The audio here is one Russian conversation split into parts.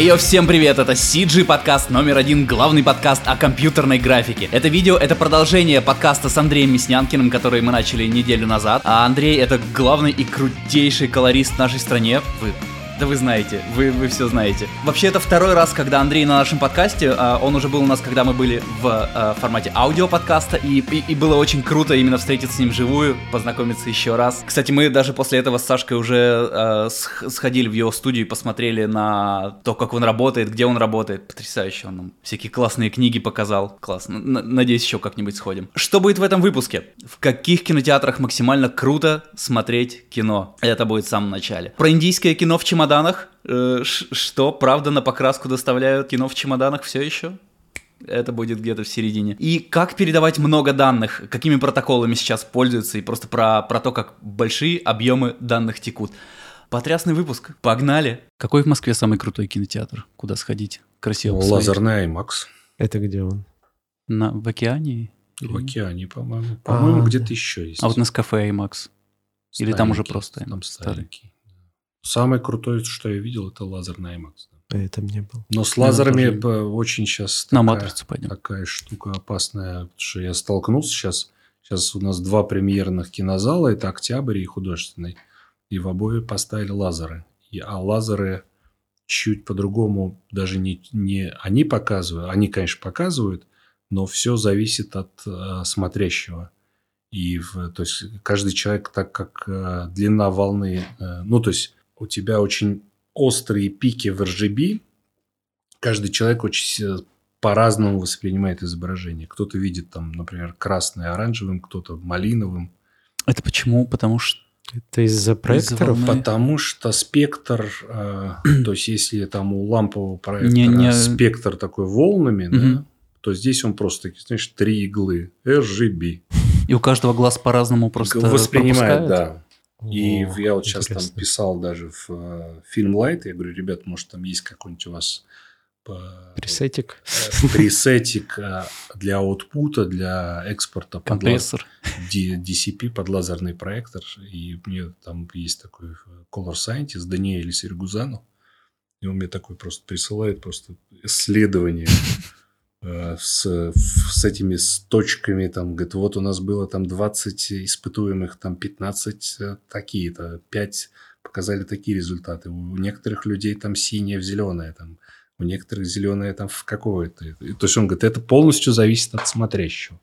Йо, всем привет, это CG подкаст номер один, главный подкаст о компьютерной графике. Это видео, это продолжение подкаста с Андреем Мяснянкиным, который мы начали неделю назад. А Андрей это главный и крутейший колорист в нашей стране. Вы да вы знаете, вы, вы все знаете. Вообще, это второй раз, когда Андрей на нашем подкасте. А, он уже был у нас, когда мы были в а, формате аудиоподкаста, и, и, и было очень круто именно встретиться с ним вживую, познакомиться еще раз. Кстати, мы даже после этого с Сашкой уже а, сходили в его студию и посмотрели на то, как он работает, где он работает. Потрясающе, он нам всякие классные книги показал. Классно. Надеюсь, еще как-нибудь сходим. Что будет в этом выпуске? В каких кинотеатрах максимально круто смотреть кино? Это будет в самом начале. Про индийское кино в чемодане чемоданах. Э, что, правда, на покраску доставляют кино в чемоданах все еще? Это будет где-то в середине. И как передавать много данных, какими протоколами сейчас пользуются, и просто про, про то, как большие объемы данных текут. Потрясный выпуск. Погнали. Какой в Москве самый крутой кинотеатр? Куда сходить? Красиво. Ну, лазерный IMAX. Это где он? На, в океане? В океане, по-моему. По-моему, а, где-то еще есть. А вот на кафе IMAX? Или там уже просто? Там Самый крутой, что я видел, это лазерный IMAX. А это мне был. Но с лазерами тоже... очень сейчас на такая, матрицу пойдем. такая штука опасная, что я столкнулся сейчас. Сейчас у нас два премьерных кинозала, это Октябрь и Художественный. И в обои поставили лазеры. И, а лазеры чуть по-другому даже не, не они показывают, они, конечно, показывают, но все зависит от э, смотрящего. И в, то есть каждый человек, так как э, длина волны, э, ну то есть у тебя очень острые пики в RGB, каждый человек очень по-разному воспринимает изображение. Кто-то видит там, например, красное оранжевым, кто-то малиновым. Это почему? Потому что это из-за проекторов? Из Потому что спектр, э, то есть если там у лампового проектора не, не... спектр такой волнами, угу. да, то здесь он просто, знаешь, три иглы RGB. И у каждого глаз по-разному просто воспринимает, пропускает? да. И О, я вот сейчас там писал даже в э, фильм Light, я говорю, ребят, может там есть какой-нибудь у вас пресетик, э, пресетик э, для аутпута, для экспорта компрессор, под DCP под лазерный проектор, и мне там есть такой Color Scientist Даниэль Сергузану, и он мне такой просто присылает просто исследование с, с этими с точками, там, говорит, вот у нас было там 20 испытуемых, там 15 э, такие-то, 5 показали такие результаты. У некоторых людей там синее в зеленое, там, у некоторых зеленое там в какое-то. То есть он говорит, это полностью зависит от смотрящего.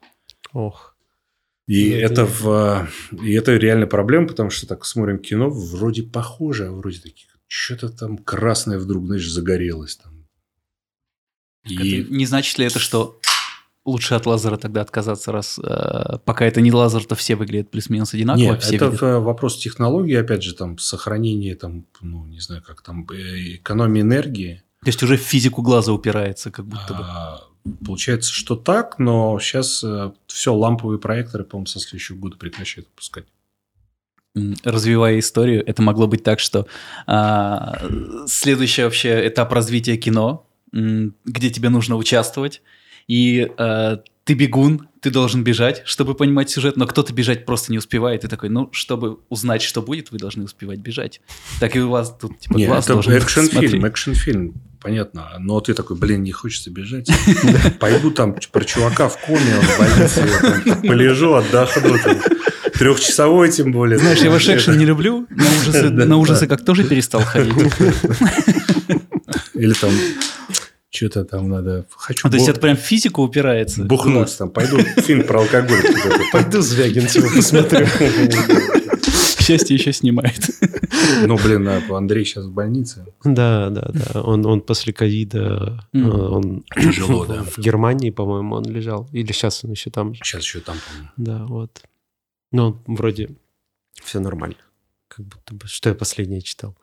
Ох. И ну, это, в, и это реально проблема, потому что так смотрим кино, вроде похоже, а вроде такие, что-то там красное вдруг, знаешь, загорелось там и... Это не значит ли это, что лучше от лазера тогда отказаться, раз э, пока это не лазер, то все выглядят плюс-минус одинаково. Нет, все это видят. вопрос технологии, опять же, там сохранение, там, ну, не знаю, как там, э, экономии энергии. То есть уже в физику глаза упирается, как будто бы. А, получается, что так, но сейчас э, все ламповые проекторы, по-моему, со следующего года прекращают выпускать развивая историю, это могло быть так, что а, следующий вообще этап развития кино где тебе нужно участвовать, и э, ты бегун, ты должен бежать, чтобы понимать сюжет, но кто-то бежать просто не успевает, и такой, ну, чтобы узнать, что будет, вы должны успевать бежать. Так и у вас тут, типа, Нет, глаз это экшн-фильм, экшн-фильм, понятно, но ты такой, блин, не хочется бежать, пойду там про чувака в коме, он в больнице, полежу, отдохну, трехчасовой тем более. Знаешь, я ваш экшен не люблю, на ужасы как тоже перестал ходить. Или там что-то там надо... Хочу а, то есть это прям физику упирается? Бухнуть там. Пойду фильм про алкоголь. Пойду Звягинцева посмотрю. К счастью, еще снимает. Ну, блин, Андрей сейчас в больнице. Да, да, да. Он, он после ковида... Э, он Тяжело, да. В Германии, по-моему, он лежал. Или сейчас он еще там. Сейчас еще там, по-моему. Да, вот. Ну, вроде все нормально. Как будто бы, что я последнее читал.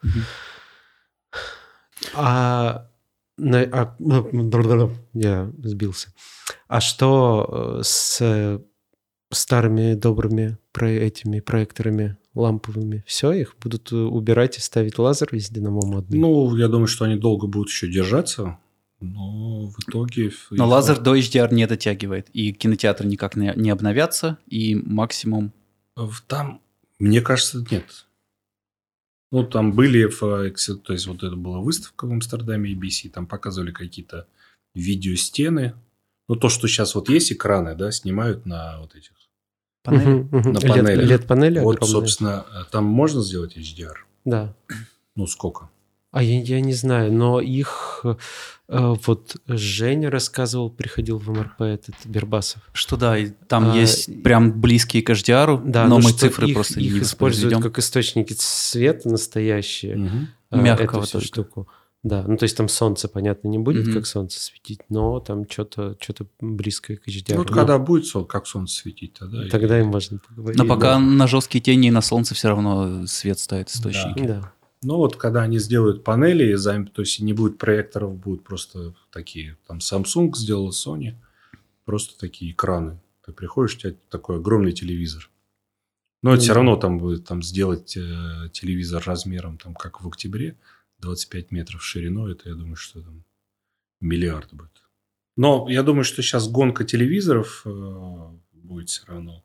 А на, а, ну, я сбился. А что э, с старыми добрыми про этими проекторами ламповыми? Все, их будут э, убирать и ставить лазер везде на модный? Ну, я думаю, что они долго будут еще держаться. Но в итоге... Но лазер до HDR не дотягивает. И кинотеатры никак не, обновятся. И максимум... Там, мне кажется, нет. Ну, там были, то есть, вот это была выставка в Амстердаме ABC, там показывали какие-то видеостены. Ну, то, что сейчас вот есть экраны, да, снимают на вот этих. Панели? На Лет- панелях. LED-панели вот, огромные. собственно, там можно сделать HDR? Да. Ну, сколько? А я, я не знаю, но их э, вот Женя рассказывал, приходил в МРП этот Бербасов. Что да, и там А, есть прям близкие к HDR, Да, но ну мы цифры их, просто их не используют как источники света настоящие. А, Мягкого эту всю только. штуку. Да, ну то есть там солнце, понятно, не будет, Мгм. как солнце светить, но там что-то что близкое к HDR. Ну, вот Ну, когда будет сол- как солнце светить, тогда... и- Тогда им можно поговорить. Но пока да. на жесткие тени и на солнце все равно свет ставит источники. Да. Ну, вот когда они сделают панели, то есть не будет проекторов, будут просто такие, там Samsung сделал, Sony, просто такие экраны. Ты приходишь, у тебя такой огромный телевизор. Но это Ну все да. равно там будет там сделать э, телевизор размером, там, как в октябре, 25 метров шириной, это я думаю, что там миллиард будет. Но я думаю, что сейчас гонка телевизоров э, будет все равно.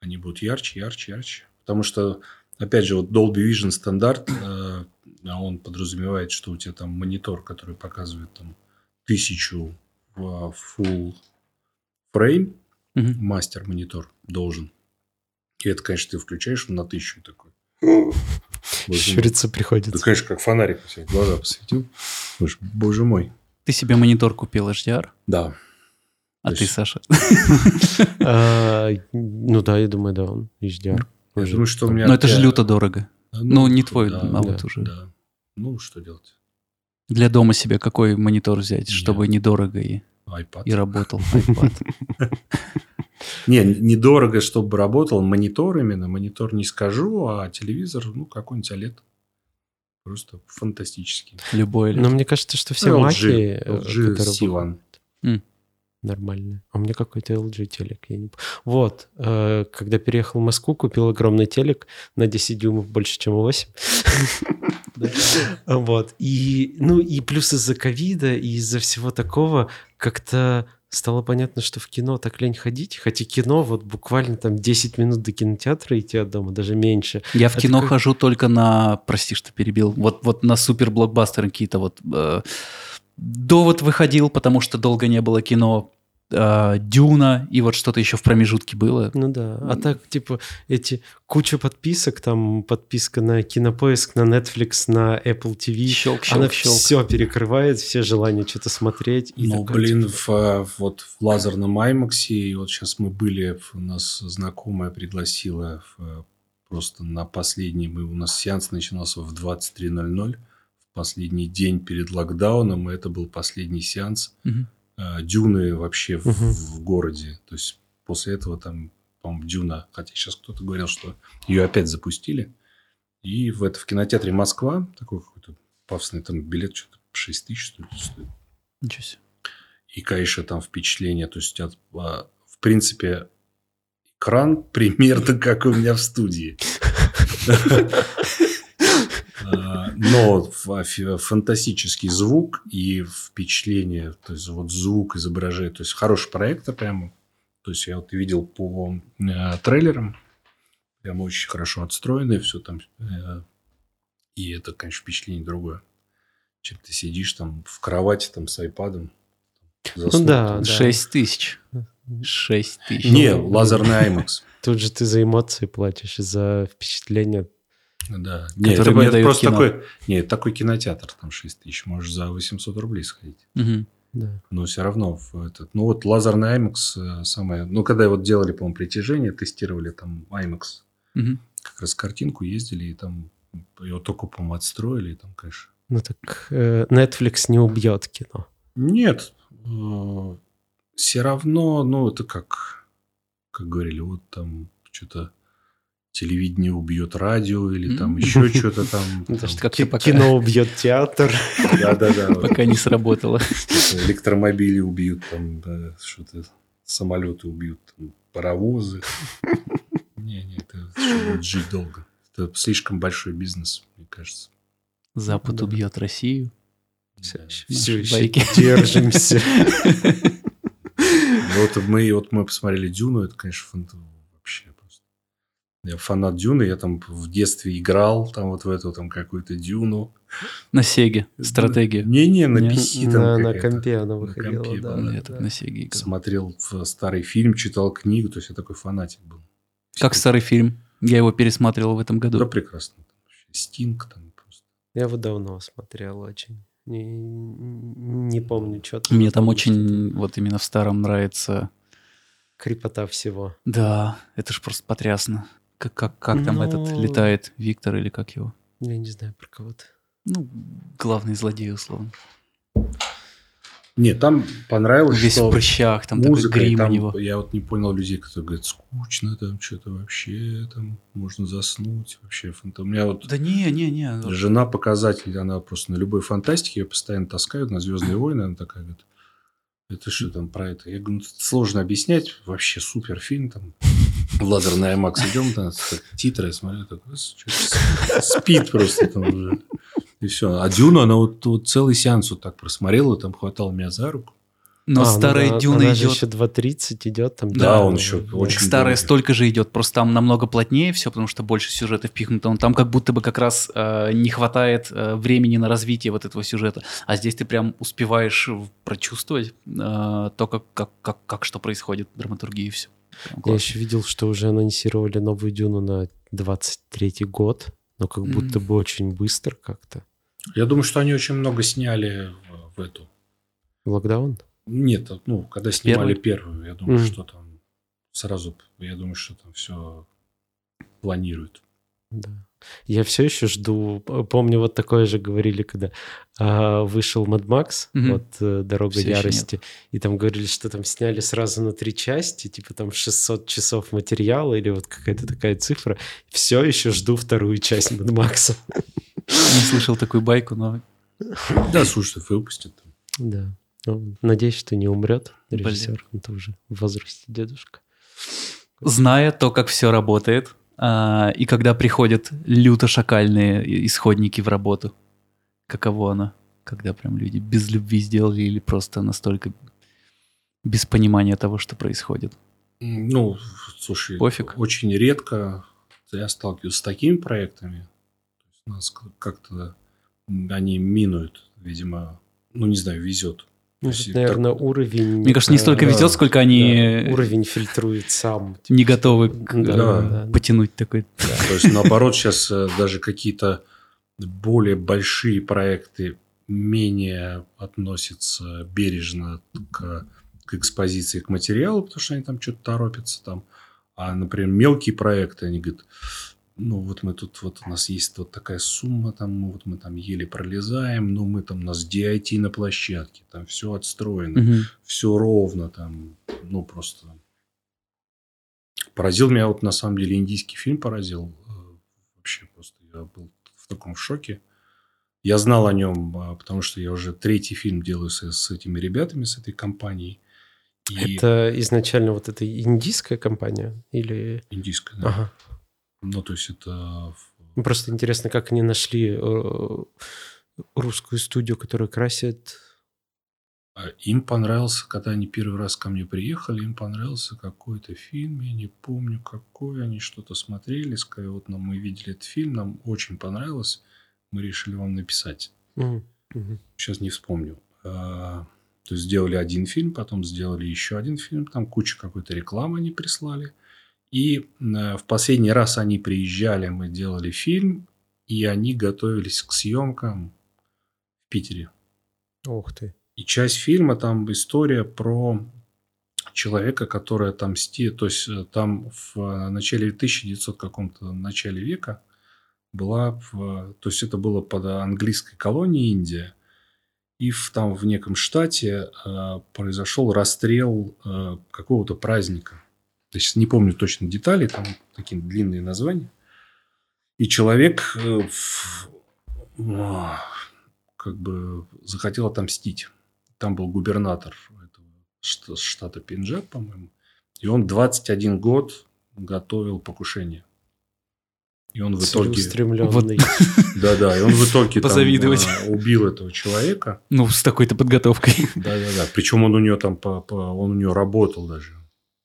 Они будут ярче, ярче, ярче. Потому что Опять же, вот Dolby Vision стандарт, э, а он подразумевает, что у тебя там монитор, который показывает там тысячу в full frame, мастер монитор должен. И это, конечно, ты включаешь на тысячу такой. Щуриться Да, приходится. конечно, как фонарик себе глаза посветил. Думаешь, Боже мой. Ты себе монитор купил HDR, Да. а То ты, есть- Саша? А, Ну да, я думаю, да, он HDR. Я думаю, что у меня... Но это же люто дорого. Да, Ну, не твой, да, а да, вот уже. Да. Ну, что делать? Для дома себе какой монитор взять, чтобы недорого и, iPad. и работал iPad? Не, недорого, чтобы работал монитор именно. Монитор не скажу, а телевизор, ну, какой-нибудь OLED. Просто фантастический. Любой. Но мне кажется, что все Ну, маки, LG, э, LG которые C1. нормальные. А у меня какой-то LG телек. Я не... Вот, э, когда переехал в Москву, купил огромный телек на 10 дюймов больше, чем 8. Вот. И, ну, и плюс из-за ковида и из-за всего такого как-то стало понятно, что в кино так лень ходить. Хотя кино вот буквально там 10 минут до кинотеатра идти от дома, даже меньше. Я в кино как- хожу только на, прости, что перебил, вот, вот на супер блокбастеры какие-то вот. э, Довод выходил, потому что долго не было кино. э, Дюна и вот что-то еще в промежутке было. Ну да. А так, типа, эти куча подписок, там подписка на Кинопоиск, на Netflix, на Apple TV. Щелк, Она щелк, щелк. все перекрывает, все желания что-то смотреть. И Ну, такой, блин, типа, в, а, вот в лазерном IMAX, и вот сейчас мы были, у нас знакомая пригласила в, а, просто на последний, мы, у нас сеанс начинался в 23.00, в последний день перед локдауном, и это был последний сеанс а, Дюны вообще в, Мгм. в городе. То есть после этого там, по-моему, Дюна, хотя сейчас кто-то говорил, что ее опять запустили. И в, это, в кинотеатре Москва, такой какой-то пафосный там билет, что-то 6 тысяч, что ли, стоит. Ничего себе. И, конечно, там впечатление. То есть, у тебя, а, в принципе, экран примерно как у меня в студии. А, Но фи- фантастический звук и впечатление, то есть вот звук изображает, то есть хороший проектор прямо. То есть я вот видел по э, трейлерам, прям очень хорошо отстроенное все там. э, И это, конечно, впечатление другое. Чем ты сидишь там в кровати там с айпадом. заснул да, там. да. Шесть тысяч. Шесть тысяч. Не, Ну, лазерный IMAX. Тут же ты за эмоции платишь, за впечатление. Да. Не, Который это, мне это дают просто кино. такой... Не, это такой кинотеатр, там 6 тысяч. Можешь за 800 рублей сходить. Мгм. Да. Но все равно в этот... Ну, вот лазерный IMAX э, самое... Ну, когда вот делали, по-моему, притяжение, тестировали там IMAX. Мгм. Как раз картинку ездили, и там его только, по-моему, отстроили. И там, конечно... Ну так э, Netflix не убьет кино. Нет. все равно, ну, это как... Как говорили, вот там что-то телевидение убьет радио или там еще что-то там. Кино убьет театр. Да-да-да. вот. Пока не сработало. Электромобили убьют, там, да, что-то самолеты убьют, паровозы. Не-не, это что будет жить долго. Это слишком большой бизнес, мне кажется. Запад Да. убьет Россию. Да. Все еще байки. держимся. Вот мы, вот мы посмотрели Дюну, это, конечно, фант- вообще просто. Я фанат Дюны, я там в детстве играл там вот в эту там какую-то Дюну. На Сеге, стратегию. Не-не, на Не. PC там на, на компе она На выходила, компе да, была, да, Этот, да. на Сеге играл. Смотрел в старый фильм, читал книгу, то есть я такой фанатик был. Как старый фильм. Я его пересматривал в этом году. Да, прекрасно. Там Стинг там просто. Я его давно смотрел очень. Не, не помню, что Мне там очень, вот именно в старом нравится. Крепота всего. Да, это ж просто потрясно. Как, как, как там Ну. этот летает, Виктор или как его? Я не знаю про кого-то. Ну, главный злодей, условно. Нет, там понравилось, Весь что в прыщах, там музыка, такой грим там, у него. я вот не понял людей, которые говорят, скучно там, что-то вообще, там, можно заснуть, вообще. У меня вот Да не, не, не. вот жена показатель, она просто на любой фантастике ее постоянно таскают на Звездные войны, она такая говорит, это что там про это? Я говорю, ну, это сложно объяснять, вообще супер фильм, там, лазерный IMAX идем, там, так, титры, я смотрю, такой, «Чё, спит просто там уже. И все. А Дюну, она вот, вот целый сеанс вот так просмотрела, там хватала меня за руку. Но А, ну старая да, Дюна она же идет. еще 2.30 идет там. Да, он еще очень Старая долго. столько же идет, просто там намного плотнее все, потому что больше сюжета впихнуто. Но Там как будто бы как раз э, не хватает э, времени на развитие вот этого сюжета. А здесь ты прям успеваешь в- прочувствовать э, то, как, как, как, как что происходит, драматургии и все. Я еще видел, что уже анонсировали новую Дюну на 23 год, но как Мгм. будто бы очень быстро как-то. Я думаю, что они очень много сняли в, эту. Локдаун? Нет, ну, когда снимали Первый? первую, я думаю, Мгм. что там сразу, я думаю, что там все планируют. Да. Я все еще жду. Помню, вот такое же говорили, когда а, вышел Mad Max, Мгм. вот э, Дорога Всё ещё ярости, и там говорили, что там сняли сразу на три части, типа там 600 часов материала или вот какая-то такая цифра. Все еще жду вторую часть Mad Max. Не слышал такую байку, но Да, слушай, выпустят. там. Да. Ну, надеюсь, что не умрет Блин. режиссер. Это уже в возрасте дедушка. зная то, как все работает, и когда приходят люто шакальные и- исходники в работу, каково оно, когда прям люди без любви сделали или просто настолько без понимания того, что происходит. Ну, слушай, Пофиг. очень редко я сталкиваюсь с такими проектами. Есть нас как-то они минуют, видимо, ну, не знаю, везет. Ну, То есть наверное, уровень... Мне кажется, не э, столько да, везет, сколько они да, уровень фильтрует сам. типа, не готовы к- Да, э, да, да. потянуть такой. То есть, наоборот, сейчас даже какие-то более большие проекты менее относятся бережно к, к экспозиции, к материалу, потому что они там что-то торопятся там. А, например, мелкие проекты, они говорят, ну вот мы тут, вот у нас есть вот такая сумма, там, ну, вот мы там еле пролезаем, но мы там, у нас DIT на площадке, там все отстроено Мгм. все ровно там, ну просто поразил меня вот на самом деле индийский фильм поразил Э, вообще просто я был в таком шоке. Я знал о нем, а, потому что я уже третий фильм делаю с, с этими ребятами, с этой компанией. И Это изначально вот эта индийская компания? Или... индийская, да. Ага. Ну, то есть это Просто интересно, как они нашли э, русскую студию, которая красит... А Им понравился, когда они первый раз ко мне приехали, им понравился какой-то фильм, я не помню какой, они что-то смотрели, сказали, вот нам мы видели этот фильм, нам очень понравилось, мы решили вам написать. Мгм. Сейчас не вспомню. А, То есть сделали один фильм, потом сделали еще один фильм, там куча какой-то рекламы они прислали. И э, в последний раз они приезжали, мы делали фильм, и они готовились к съемкам в Питере. Ух ты. И часть фильма там история про человека, который отомстит. То есть э, там в э, начале 1900 каком-то начале века была, в- то есть это было под английской колонией Индия, и в, там в неком штате э, произошел расстрел э, какого-то праздника. То есть не помню точно детали, там такие длинные названия. И человек э, в- как бы захотел отомстить. Там был губернатор этого шта- штата Пенджаб, по-моему. И он 21 год готовил покушение. И он в итоге... Да-да, и он в итоге там, Позавидовать. а, убил этого человека. Ну, с такой-то подготовкой. Да-да-да. Причем он у нее там, по- по- он у нее работал даже.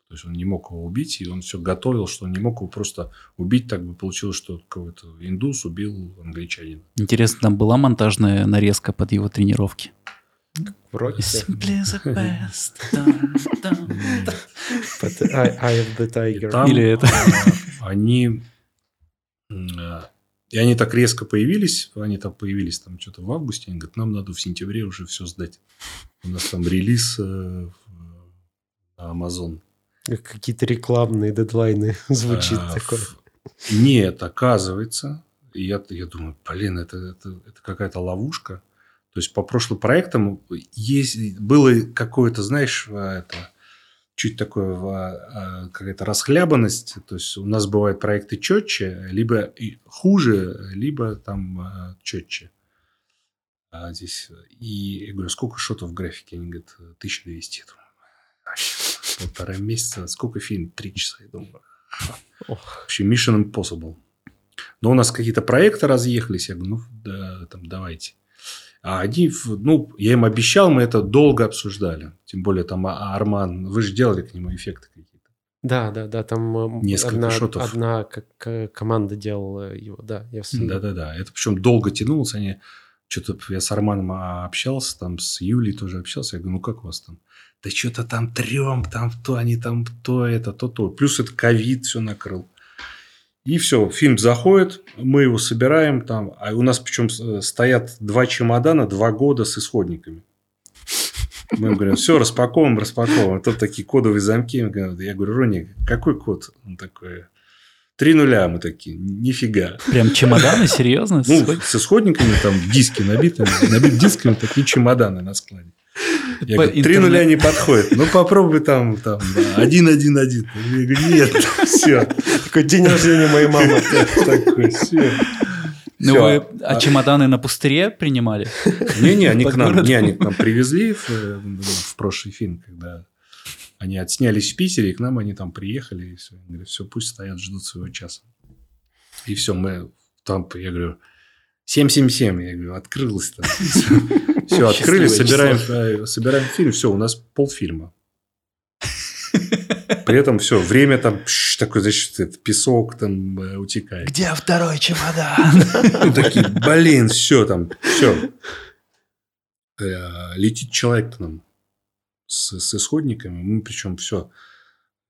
То есть он не мог его убить, и он все готовил, что он не мог его просто убить. Так бы получилось, что какой-то индус убил англичанина. Интересно, там была монтажная нарезка под его тренировки? Вроде. Simply the best. But I, I am the tiger. Там, Или это. а, Они... а, И они так резко появились, они там появились там что-то в августе, они говорят, нам надо в сентябре уже все сдать. У нас там релиз э, в- на Amazon. Как Какие-то рекламные дедлайны звучит А, такое. Нет, оказывается, я, я думаю, блин, это, это, это какая-то ловушка. То есть по прошлым проектам есть, было какое-то, знаешь, а, это, чуть такое а, какая-то расхлябанность. То есть у нас бывают проекты четче, либо хуже, либо там четче. А здесь и я говорю, сколько шотов в графике? Они говорят, 1200. Я думаю, «Вообще, полтора месяца. Сколько фильм? Три часа. Я думаю, Ох. Вообще Mission Impossible. Но у нас какие-то проекты разъехались. Я говорю, ну, да, там, давайте. А они, в- ну, я им обещал, мы это долго обсуждали. Тем более, там, а- Арман, вы же делали к нему эффекты какие-то. Да, да, да, там м, Несколько одна, шотов. одна как, э, команда делала его, да. Я в- Да-да-да. Это причем долго тянулось. Они, что-то я с Арманом а, общался, там, с Юлей тоже общался. Я говорю, ну, как у вас там? Да что-то там трем, там то, они там то, это, то, то. Плюс это ковид все накрыл. И все, фильм заходит, мы его собираем там, а у нас причем э, стоят два чемодана, два года с исходниками. Мы им говорим, все, распаковываем, распаковываем. Тут такие кодовые замки. Я говорю, Рони, какой код? Он такой, три нуля. Мы такие, нифига. Прям чемоданы, серьезно? Ну, с исходниками, там диски набиты, набиты дисками, такие чемоданы на складе. Я По говорю, три нуля не подходит. Ну, попробуй там, там, да, один, один, один. Я говорю, нет, все. Такой день рождения моей мамы. Такой, все. Ну, вы а чемоданы на пустыре принимали? Не-не, они к нам, не, они к нам привезли в, в прошлый фильм, когда они отснялись в Питере, и к нам они там приехали, и все. Говорю, все, пусть стоят, ждут своего часа. И все, мы там, я говорю, 777, я говорю, открылось там. Все, открыли, собираем, э, собираем фильм, все, у нас полфильма. При этом все, время там пш, такой, значит, это, песок там э, утекает. Где второй чемодан? Ну, такие, блин, все там, все. Летит человек к нам с, с исходниками. Мы причем все.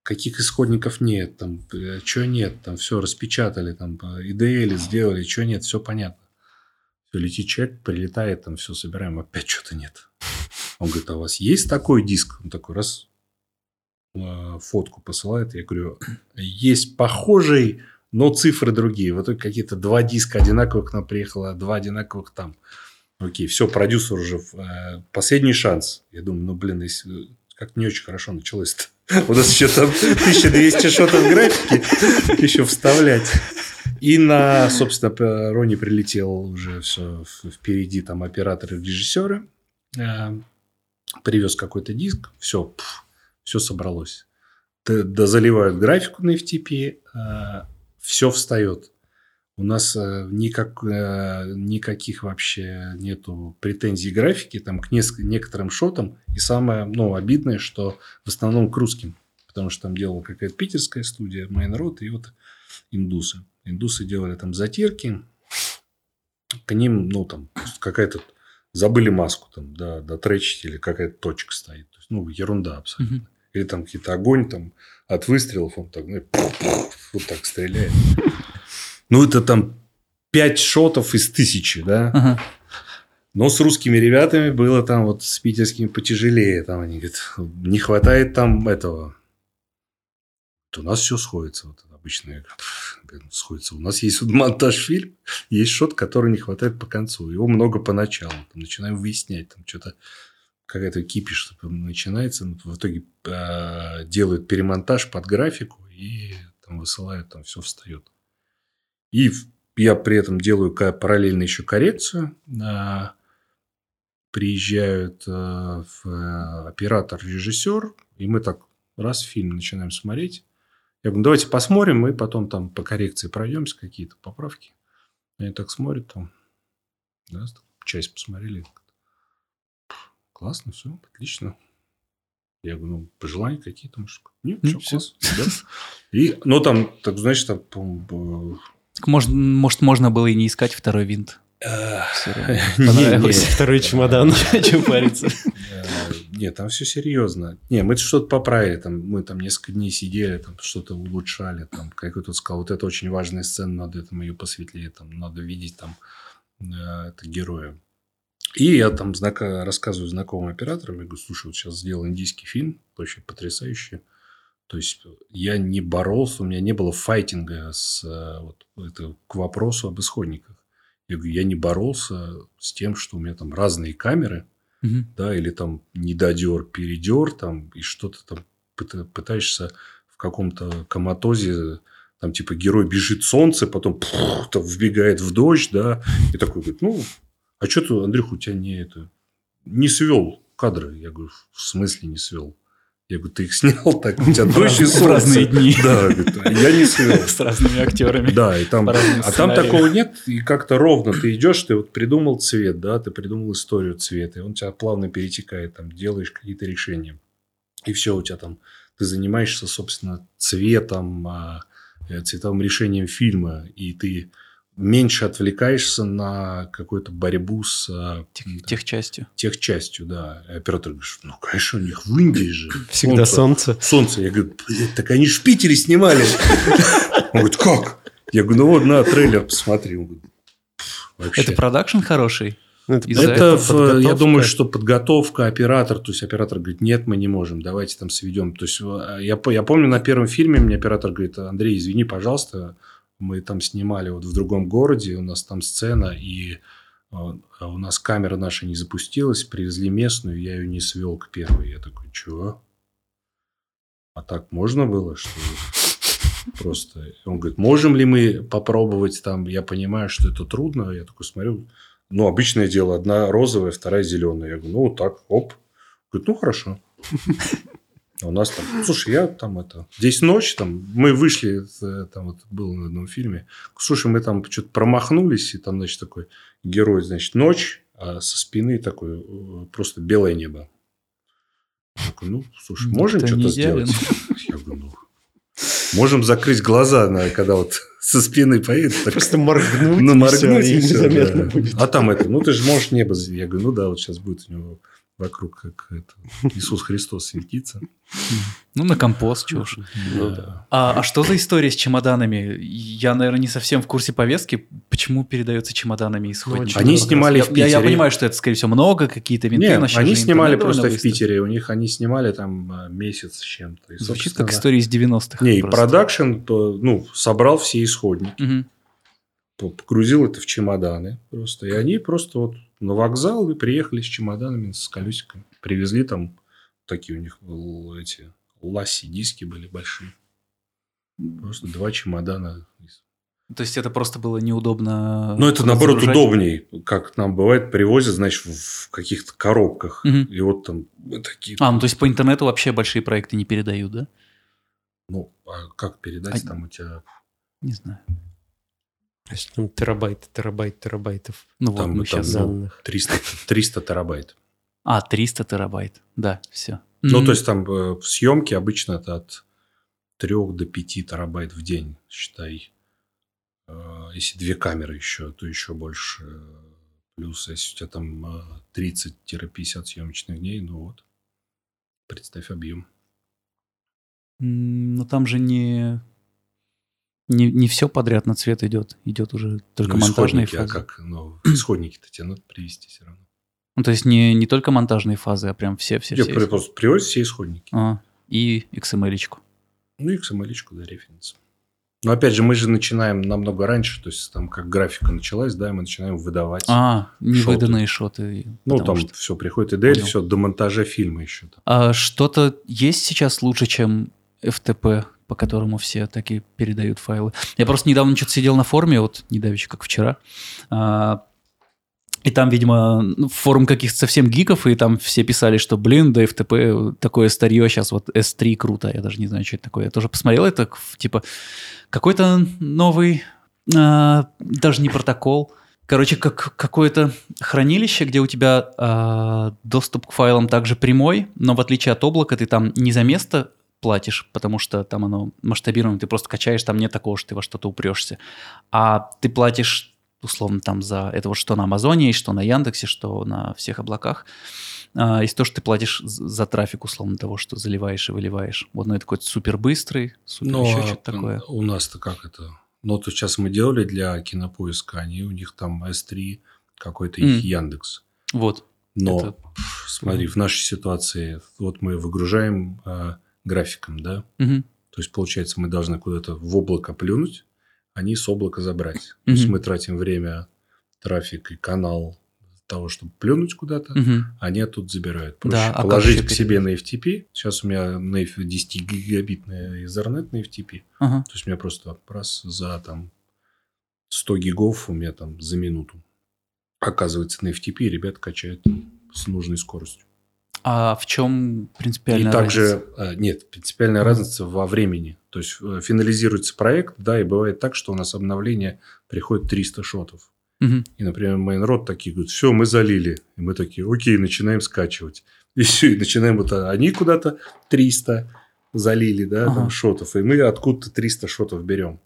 Каких исходников нет, там, что нет, там все распечатали, там, IDL сделали, что нет, все понятно. Все, летит человек, прилетает, там все собираем, опять что-то нет. Он говорит, а у вас есть такой диск? Он такой, раз, э, фотку посылает. Я говорю, есть похожий, но цифры другие. В итоге какие-то два диска одинаковых к нам приехало, два одинаковых там. Окей, все, продюсер уже. э, последний шанс. Я думаю, ну, блин, если как не очень хорошо началось-то. У нас еще там 1200 шотов графики еще вставлять. И на, собственно, Рони прилетел уже все впереди там операторы, режиссеры. Э, Привез какой-то диск. Все, все собралось. Д- Дозаливают графику на FTP. Все встает. У нас э, никак, э, никаких вообще нету претензий графики там, к некоторым шотам. И самое ну, обидное, что в основном к русским. Потому что там делала какая-то питерская студия, Майнрод и вот индусы. Индусы делали там затирки. К ним, ну, там, какая-то... Забыли маску там, да, дотречить или какая-то точка стоит. То есть, ну, ерунда абсолютно. Мгм. Или там какие-то огонь там от выстрелов, он так, ну, вот так стреляет. Ну, это там 5 шотов из тысячи, да. Ага. Но с русскими ребятами было там вот с питерскими потяжелее. Там они говорят, не хватает там этого. Вот у нас все сходится. Вот обычно я говорю, «Пф, блин, сходится. У нас есть вот монтаж фильм, есть шот, который не хватает по концу. Его много поначалу. Там начинаем выяснять, там что-то какая-то кипиш начинается. Ну, В итоге э, делают перемонтаж под графику и там высылают, там все встает. И я при этом делаю параллельно еще коррекцию. А, Приезжают э, в, э, оператор, режиссер, и мы так раз фильм начинаем смотреть. Я говорю, давайте посмотрим, и потом там по коррекции пройдемся, какие-то поправки. Они так смотрят там. Да, часть посмотрели. Классно, все, отлично. Я говорю, ну, пожелания какие-то, может, нет, Ну, все, класс, да. И, ну, там, так, значит, там, Так Может, может, можно было и не искать второй винт. Понравилось. Второй чемодан. Чем париться? Э, Нет, там все серьезно. Не, мы что-то поправили. Там, мы там несколько дней сидели, там что-то улучшали. Там какой-то сказал, вот это очень важная сцена, надо этому ее посветлее. Там, надо видеть там э, это героя. И я там знака, рассказываю знакомым операторам, я говорю, слушай, вот сейчас сделал индийский фильм, очень потрясающий. То есть я не боролся, у меня не было файтинга с, э, вот, это, к вопросу об исходниках. Я говорю, я не боролся с тем, что у меня там разные камеры, Мгм. да, или там недодер, передер, там, и что-то там пыта- пытаешься в каком-то коматозе, там, типа, герой бежит солнце, потом пфф, там, вбегает в дождь, да, и такой говорит, ну, а что ты, Андрюх, у тебя не это, не свел кадры? Я говорю, в смысле не свел? Я говорю, ты их снял так, у тебя дождь и солнце. разные дни. Да, я не свел. С разными актерами. Да, и там, а там такого нет, и как-то ровно ты идешь, ты вот придумал цвет, да, ты придумал историю цвета, и он тебя плавно перетекает, там, делаешь какие-то решения. И все, у тебя там, ты занимаешься, собственно, цветом, а, э, цветовым решением фильма, и ты меньше отвлекаешься на какую-то борьбу с а, Тех, тех частью. техчастью, да. И оператор говорит, ну, конечно, у них в Индии же. Всегда солнце. солнце. Солнце. Я говорю, «Блядь, так они ж в Питере снимали. Он говорит, как? Я говорю, ну вот на трейлер посмотри. Он говорит, «Пф, вообще. Это продакшн хороший? Ну, это Это, в- я думаю, что подготовка оператор, то есть оператор говорит, нет, мы не можем, давайте там сведем. То есть э, я, я помню на первом фильме мне оператор говорит, Андрей, извини, пожалуйста, мы там снимали вот в другом городе, у нас там сцена, и э, у нас камера наша не запустилась, привезли местную, я ее не свел к первой. Я такой, чего? А так можно было, что ли?» просто? Он говорит, можем ли мы попробовать там? Я понимаю, что это трудно. Я такой смотрю, ну, обычное дело, одна розовая, вторая зеленая. Я говорю, ну, вот так, оп. Говорит, ну, хорошо. А у нас там, слушай, я там это, здесь ночь, там, мы вышли, э, там вот было на одном фильме, слушай, мы там что-то промахнулись, и там, значит, такой герой, значит, ночь, а со спины такое э, просто белое небо. Я такой, ну, слушай, можем что-то сделать? Я говорю, ну, можем закрыть глаза, на, когда вот со спины поедет. так Просто моргнуть, ну, и моргнуть, и и всё, незаметно да. будет. А там это, ну, ты же можешь небо... Я говорю, ну, да, вот сейчас будет у него вокруг как это, Иисус Христос светиться. Ну, на компост, уж. Ну, да. А, а что за история с чемоданами? Я, наверное, не совсем в курсе повестки. Почему передается чемоданами исходники? Ну, Они раз. снимали я, в я- Я, Питере. понимаю, что это, скорее всего, много, какие-то винты. Нет, они снимали просто в. Питере. У них они снимали там а, месяц с чем-то. И, Звучит как история из 90-х. Не, и продакшн, то, ну, собрал все исходники, Мгм. По- погрузил это в чемоданы просто. И они просто вот на вокзал и приехали с чемоданами, с колесиками. Привезли там такие у них л- эти ласси диски были большие. Просто два чемодана. То есть это просто было неудобно. Ну, это наоборот удобней, как нам бывает, привозят, знаешь, в- каких-то коробках. Мгм. И вот там такие... А, ну то есть по интернету вообще большие проекты не передают, да? Ну, а как передать А- там у тебя... Не знаю. То есть там терабайт, терабайт, терабайтов Ну вот Там, мы ну, там, сейчас... ну, данных. 300, 300 терабайт. А, 300 терабайт. Да, все. Ну, то есть, там э, в съемке обычно это от 3 до 5 терабайт в день, считай. Э, Если две камеры еще, то еще больше. Плюс, если у тебя там э, 30-50 съемочных дней, ну вот, представь объем. Но там же не... Не, не все подряд на цвет идет. Идет уже только Ну, монтажные а фазы. как? Ну, исходники-то тебе надо привезти все равно. Ну, то есть не, не только монтажные фазы, а прям все, все, Я все. при- просто привозят все исходники. А, и XML-очку. Ну, и XML-очку, да, референс. Но опять же, мы же начинаем намного раньше, то есть там как графика началась, да, и мы начинаем выдавать. А, невыданные Шоты. шоты. ну, там что- все приходит и Понял. все до монтажа фильма еще. Там. А что-то есть сейчас лучше, чем FTP, по которому все таки передают файлы? Я просто недавно что-то сидел на форуме, вот недавеча, как вчера, а, и там, видимо, форум каких-то совсем гиков, и там все писали, что, блин, да FTP такое старье, сейчас вот S3 круто, я даже не знаю, что это такое. Я тоже посмотрел это, типа, какой-то новый, а, даже не протокол, Короче, как какое-то хранилище, где у тебя э, доступ к файлам также прямой, но в отличие от облака ты там не за место платишь, потому что там оно масштабировано, ты просто качаешь, там нет такого, что ты во что-то упрешься. А ты платишь, условно, там за это вот что на Амазоне, что на Яндексе, что на всех облаках. А, из то, что ты платишь за трафик, условно, того, что заливаешь и выливаешь. Вот, ну, это какой-то супер быстрый, супер Ну, еще а что-то такое. У нас-то как это? Ну, то сейчас мы делали для кинопоиска, они у них там S3 какой-то их М. Яндекс. Вот. Но Это- смотри, в нашей ситуации, вот мы выгружаем э, графиком, да, Мгм. то есть, получается, мы должны куда-то в облако плюнуть, они с облака забрать. То есть, мы тратим время, трафик и канал для того, чтобы плюнуть куда-то, Мгм. они оттуда забирают. Проще Да, а положить к себе на FTP. Сейчас у меня на F- 10 гигабитный Ethernet на FTP. Ага. То есть, у меня просто раз за там 100 гигов у меня там за минуту. Оказывается, на FTP ребята качают с нужной скоростью. А в чем принципиальная и также, разница? э, нет, принципиальная разница во времени. То есть, э, финализируется проект, да, и бывает так, что у нас обновление приходит 300 шотов. Мгм. И, например, Mainroad такие говорят, все, мы залили. И мы такие, окей, начинаем скачивать. И все, и начинаем вот, а они куда-то 300 залили, да, Ага. там шотов. И мы откуда-то 300 шотов берем.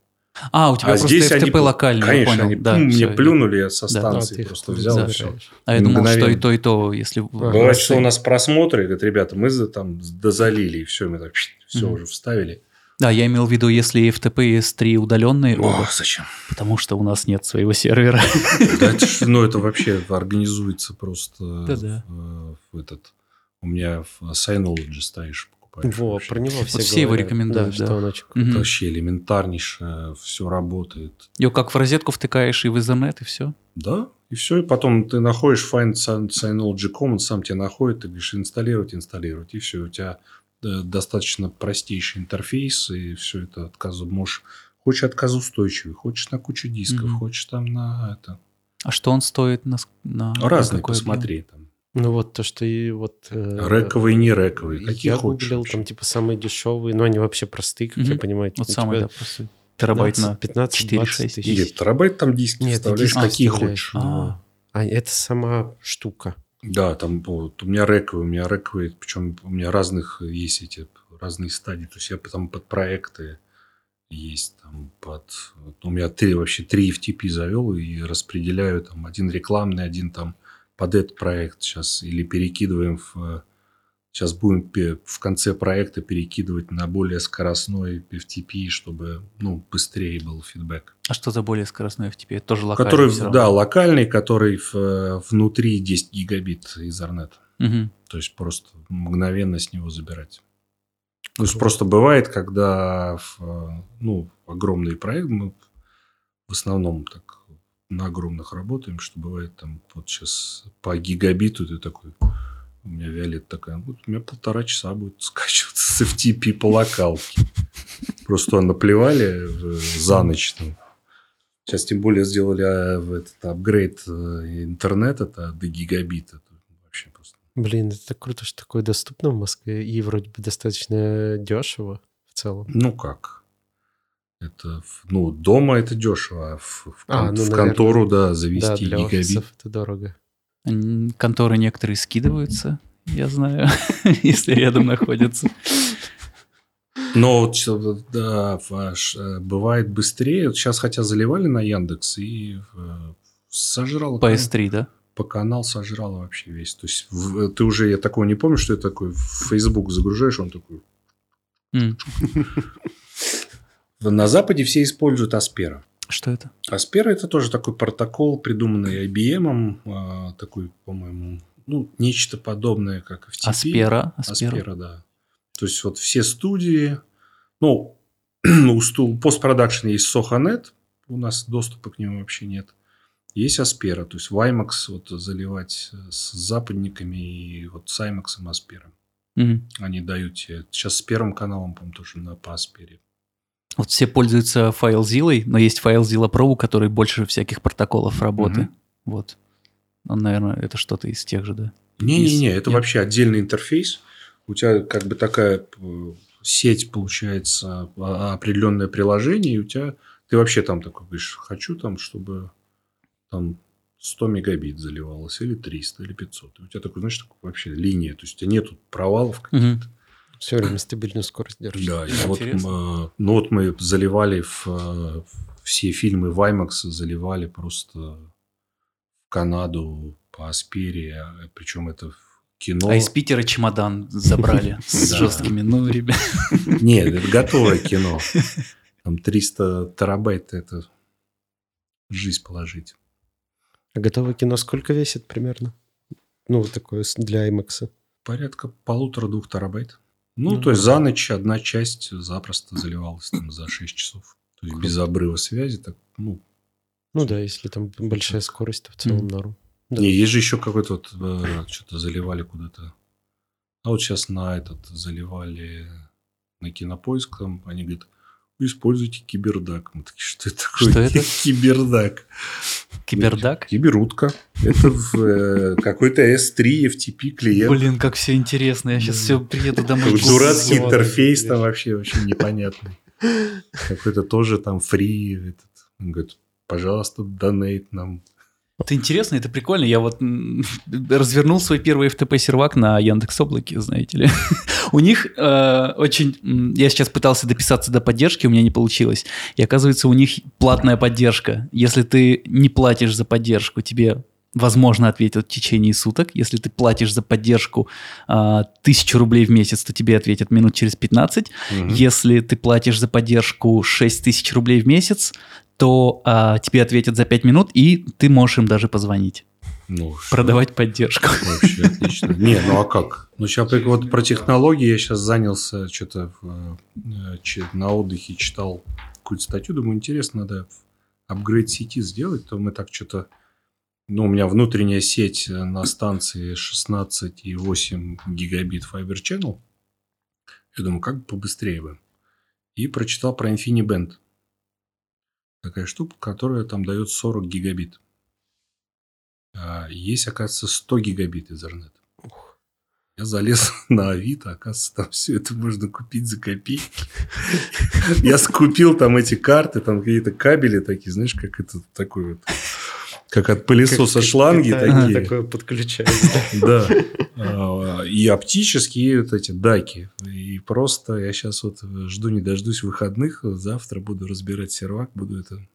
А, у тебя а просто здесь они, FTP локальный, я конечно, понял. они да, пум, мне всё, плюнули, я со Да. станции А, их просто взял и все. А я думал, что и то, и то, если... Бывает, что у нас просмотры, говорят, ребята, мы за, там дозалили, и все, мы так все Мгм. уже вставили. Да, я имел в виду, если FTP и S3 удаленные оба, О, зачем? потому что у нас нет своего сервера. Да, ну, это вообще организуется просто в, в этот... У меня в Synology стоишь, покупаешь. Во, вообще. про него все, все его рекомендуют, Да, да. что он очень. Это вообще элементарнейшее, все работает. Ее как в розетку втыкаешь и в Ethernet, и все. Да, и все, и потом ты находишь find Syn- Synology.com, он сам тебя находит, ты говоришь инсталлировать, инсталлировать, и все, у тебя э, достаточно простейший интерфейс, и все это отказу можешь... Хочешь отказоустойчивый, хочешь на кучу дисков, Мгм. хочешь там на это... А что он стоит на... на Разные, объем? посмотри. Там. Ну вот то, что и вот... э, Рековые, не рековые, какие Я хочешь. гуглил, вообще. там типа самые дешевые, но они вообще простые, как я Мгм. понимаю. Вот самый, тебя да, просто терабайт на... 15, 4-6 20 тысяч. Нет, терабайт там диски Нет, вставляешь, диски какие хочешь. А, А это сама штука. Да, там вот, у меня рековые, у меня рековые, причем у меня разных есть эти разные стадии. То есть я там под проекты есть там под... вот у меня три, вообще три FTP завел и распределяю там один рекламный, один там под этот проект сейчас или перекидываем в... Сейчас будем в конце проекта перекидывать на более скоростной FTP, чтобы ну, быстрее был фидбэк. а что за более скоростной FTP? Это тоже локальный Который, да, локальный, который в, внутри 10 гигабит Ethernet. Мгм. То есть просто мгновенно с него забирать. То есть просто бывает, когда в, ну, огромный проект, мы в основном так на огромных работаем, что бывает там вот сейчас по гигабиту ты такой, у меня Виолетта такая, вот у меня полтора часа будет скачиваться с FTP по локалке. Просто наплевали э, за ночь. там. Сейчас тем более сделали э, этот апгрейд э, интернета до гигабита. Это Вообще просто Блин, это так круто, что такое доступно в Москве и вроде бы достаточно дешево в целом. Ну как? Это, ну, дома это дешево, а в, в А, кон- ну, в наверное. контору, да, Да, завести для гигабит. офисов это дорого. Конторы некоторые скидываются, я знаю, если рядом находятся. Но вот да, э, бывает быстрее. Вот сейчас хотя заливали на Яндекс и э, сожрало. По кан- S3, да? по канал сожрало вообще весь. То есть в- ты уже, я такого не помню, что это такой, в Facebook загружаешь, он такой. М, На Западе все используют Аспера. Что это? Аспера это тоже такой протокол, придуманный IBM, а, такой, по-моему, ну, нечто подобное, как FTP. Аспера? Аспера? Аспера, да. То есть вот все студии, ну, у постпродакшн есть Sohanet, у нас доступа к нему вообще нет. Есть Аспера, то есть в IMAX вот заливать с западниками и вот с IMAX и Аспера. Мгм. Они дают тебе. Сейчас с первым каналом, по-моему, тоже на по Аспере. Вот все пользуются FileZilla, но есть FileZilla Pro, у которой больше всяких протоколов работы. Мгм. Вот. Он, наверное, это что-то из тех же, да? Не-не-не, это нет? вообще отдельный интерфейс. У тебя как бы такая э, сеть, получается, а- определенное приложение, и у тебя ты вообще там такой говоришь, хочу там, чтобы там 100 мегабит заливалось, или 300, или 500. И у тебя такой, знаешь, такой вообще линия. То есть, у тебя нету провалов каких-то. Все время стабильную скорость держишь. Да, и вот, э, ну вот мы заливали в, э, все фильмы в IMAX, заливали просто в Канаду по Асперии, а, причем это в кино. А из Питера чемодан забрали с жесткими. Ну, ребят. Нет, это готовое кино. Там 300 терабайт – это жизнь положить. А готовое кино сколько весит примерно? Ну, вот такое для IMAX. Порядка полутора-двух терабайт. Ну, Ну, то есть за ночь одна часть запросто заливалась там за 6 часов. То есть без обрыва связи. Так, ну, Ну да, если там большая скорость, то в целом Мгм. норм. Да. Не, есть же еще какой-то вот э, что-то заливали куда-то. А вот сейчас на этот заливали на кинопоиск, там они говорят, используйте кибердак. Мы такие, что это такое? Что это? Кибердак. Кибердак? Киберутка. Это в, э, какой-то S3 FTP клиент. Блин, как все интересно. Я сейчас все приеду домой. Дурацкий интерфейс там вообще, вообще непонятный. Какой-то тоже там фри. Этот. Он говорит, пожалуйста, донейт нам. Это интересно, это прикольно. Я вот развернул свой первый FTP сервак на Яндекс Облаке, знаете ли. У них э, очень... Я сейчас пытался дописаться до поддержки, у меня не получилось. И оказывается, у них платная поддержка. Если ты не платишь за поддержку, тебе возможно ответят в течение суток. Если ты платишь за поддержку а, тысячу рублей в месяц, то тебе ответят минут через 15. Мгм. Если ты платишь за поддержку 6 тысяч рублей в месяц, то а, тебе ответят за 5 минут, и ты можешь им даже позвонить. Ну, что? Продавать поддержку. Вообще отлично. Не, ну а как? Ну, сейчас вот про технологии я сейчас занялся, что-то на отдыхе читал какую-то статью, думаю, интересно, надо апгрейд сети сделать, то мы так что-то... Ну, у меня внутренняя сеть на станции 16,8 гигабит Fiber Channel. Я думаю, как бы побыстрее бы. И прочитал про InfiniBand. Такая штука, которая там дает 40 гигабит. А есть, оказывается, 100 гигабит Ethernet. Я залез на Авито, оказывается, там все это можно купить за копейки. Я скупил там эти карты, там какие-то кабели такие, знаешь, как это такой вот, как от пылесоса Как- шланги как такие. Такое подключается. Да. И оптические вот эти даки. И просто я сейчас вот жду не дождусь выходных. Завтра буду разбирать сервак, буду это...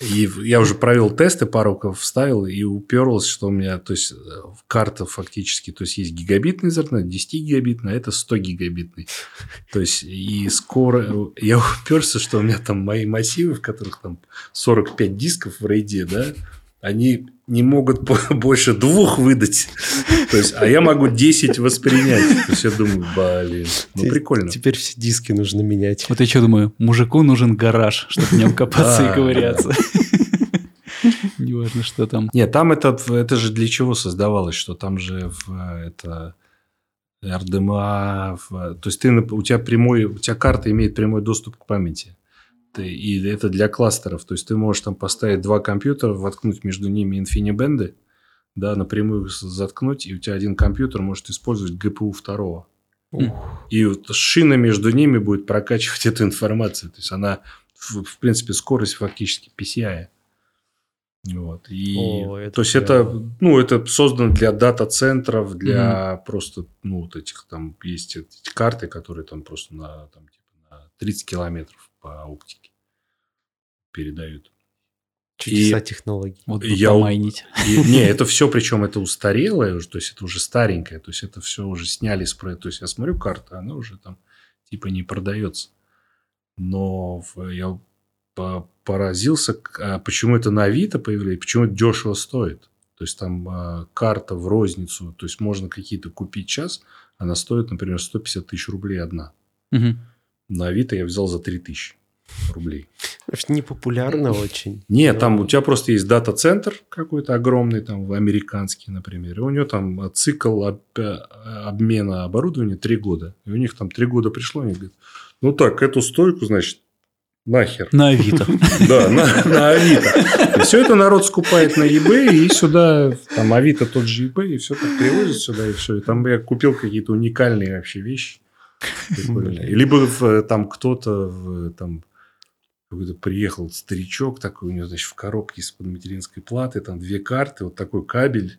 И я уже провел тесты, пару вставил, и уперлось, что у меня, то есть, э, карта фактически, то есть, есть гигабитный интернет, 10 гигабитный, а это 100 гигабитный. То есть, и скоро... Я уперся, что у меня там мои массивы, в которых там 45 дисков в рейде, да, они не могут больше двух выдать. То есть, а я могу 10 воспринять. То есть, я думаю, блин, ну прикольно. Теперь все диски нужно менять. Вот я что думаю, мужику нужен гараж, чтобы в нем копаться и ковыряться. Неважно, что там. Нет, там это, это же для чего создавалось, что там же в, это RDMA, в- то есть ты, у тебя прямой, у тебя карта имеет прямой доступ к памяти. И это для кластеров. То есть ты можешь там поставить два компьютера, воткнуть между ними инфинибенды, да, напрямую заткнуть, и у тебя один компьютер может использовать GPU второго. И вот шина между ними будет прокачивать эту информацию. То есть она, в, в принципе, скорость фактически PCI. Вот. И, О, это то есть прям- это, ну, это создано для дата-центров, для просто, ну, вот этих там есть эти карты, которые там просто на, там, типа, на 30 километров по оптике передают. Чудеса И- технологий. Вот Я помайнить. И- не, это все, причем это устарелое уже, то есть это уже старенькое, то есть это все уже сняли с То есть я смотрю карту, она уже там типа не продается. Но я по- поразился, а почему это на Авито появилось, почему это дешево стоит. То есть там а, карта в розницу, то есть можно какие-то купить час, она стоит, например, 150 тысяч рублей одна. Мгм. На Авито я взял за 3 тысячи рублей. Это непопулярно очень. Нет, Но- там у тебя просто есть дата-центр какой-то огромный, там американский, например. И у него там цикл об- э, обмена оборудования три года. И у них там три года пришло, они говорят, ну так, эту стойку, значит, нахер. На Авито. Да, на, на Авито. И все это народ скупает на eBay, и сюда, там, Авито тот же eBay, и все так привозят сюда, и все. И там я купил какие-то уникальные вообще вещи. Прикольные. Либо в, там кто-то в, там какой-то приехал старичок такой, у него, значит, в коробке из-под материнской платы, там две карты, вот такой кабель.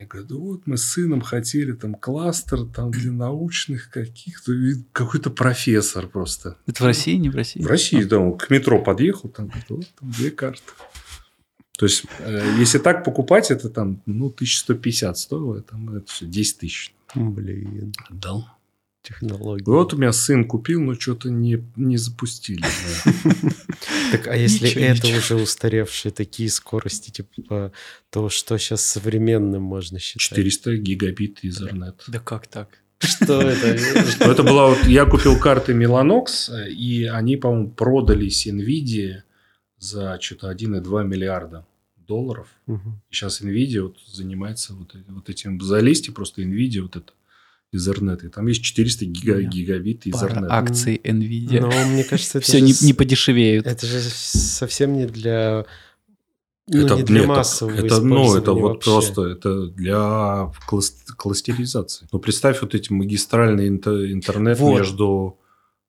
Я говорю, да вот мы с сыном хотели там кластер там для научных каких-то, какой-то профессор просто. Это в России, не в России? В России, да, он к метро подъехал, там, говорит, вот там две карты. То есть, э, если так покупать, это там, ну, 1150 стоило, там это все 10 тысяч. Блин, Отдал. Технологии. Вот у меня сын купил, но что-то не, не запустили. Так, а если это уже устаревшие такие скорости, типа, то что сейчас современным можно считать? 400 гигабит Ethernet. Да как так? Что это? Это была вот... Я купил карты Mellanox, э, и они, по-моему, продались NVIDIA за что-то 1,2 миллиарда долларов. Сейчас NVIDIA вот занимается вот, вот этим. Залезьте просто NVIDIA, вот это Ethernet. И там есть 400 гига, гигабит Пара Ethernet. акций NVIDIA. Но мне кажется, это Все же не, не подешевеют. Это же совсем не для... Ну, это не для нет, массового это, ну, это вот вообще. просто это для клас- кластеризации. Ну, представь вот эти магистральный инте- интернет Вот. между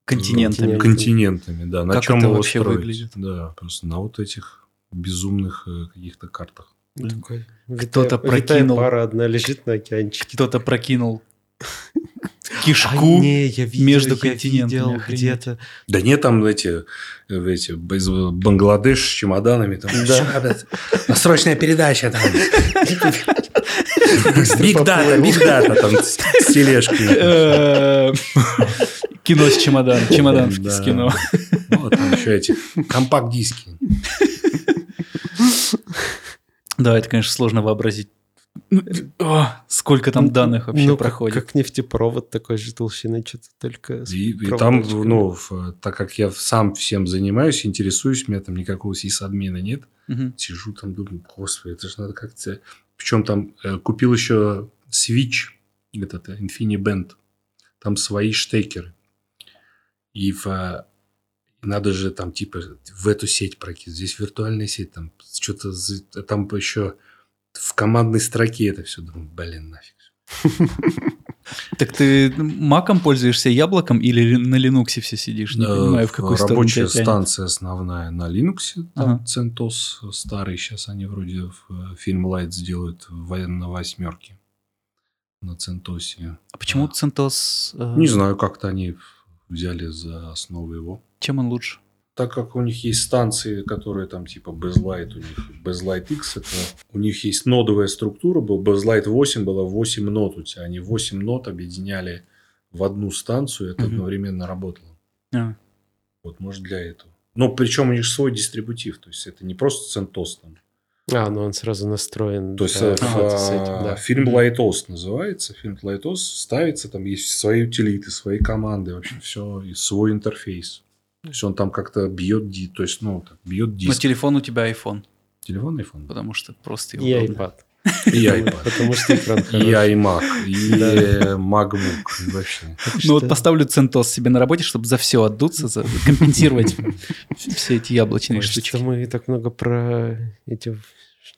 Континентами. Континент. континентами, да. На Как чем это его вообще строить? выглядит? Да, просто на вот этих безумных э, каких-то картах. Ну, такой Кто-то прокинул. пара одна лежит на океанчике. Кто-то прокинул А, кишку. не, я видел, между континентами, где-то. Да нет, там эти, эти из Бангладеш с чемоданами. Там, Да. «Ща, Срочная передача там. Биг дата, биг дата там с тележкой. Э, Кино с чемоданом. Чемодан с кино. Вот там еще эти компакт-диски. Ну, Да, это, конечно, сложно вообразить. Ну, о, Сколько там данных вообще Ну, как- проходит. Как нефтепровод такой же толщины, что-то только... с И, и там, ну, в- так как я сам всем занимаюсь, интересуюсь, у меня там никакого сисадмина нет. Мгм. Сижу там, думаю, господи, это же надо как-то... Причем там э, купил еще Switch, этот э, InfiniBand. Там свои штекеры. И в, э, надо же там типа в эту сеть прокинуть. Здесь виртуальная сеть, там что-то... Там еще в командной строке это все. Думаю, блин, нафиг. Так ты маком пользуешься, яблоком или на Linux все сидишь? Не Э, понимаю, в какую сторону Рабочая станция основная на Linux. Там. CentOS старый. Сейчас они вроде в, э, фильм Light сделают в- на восьмерке. На CentOS. А почему CentOS... э, Не знаю, как-то они взяли за основу его. Чем он лучше? Так как у них есть станции, которые там типа Bezlight, у них Bezlight X, это у них есть нодовая структура, был Bezlight 8, было 8 нод у тебя. Они 8 нод объединяли в одну станцию, и это Мгм. одновременно работало. А, Вот, может, для этого. Но причем у них свой дистрибутив, то есть это не просто CentOS там. А, ну он сразу настроен. То есть э, работы с а, этим, да. фильм Lighthouse называется. Фильм Lighthouse ставится, там есть свои утилиты, свои команды, вообще все, и свой интерфейс. То есть он там как-то бьет, ди- то есть, ну, так, бьет Но диск. телефон у тебя iPhone, Телефон iPhone. потому что просто его И удобно. iPad. И iPad. Потому что экран И хороший. iMac, и Да. э, MacBook. и Вообще. Ну вот поставлю CentOS себе на работе, чтобы за все отдуться, за- компенсировать все эти яблочные штучки. мы так много про эти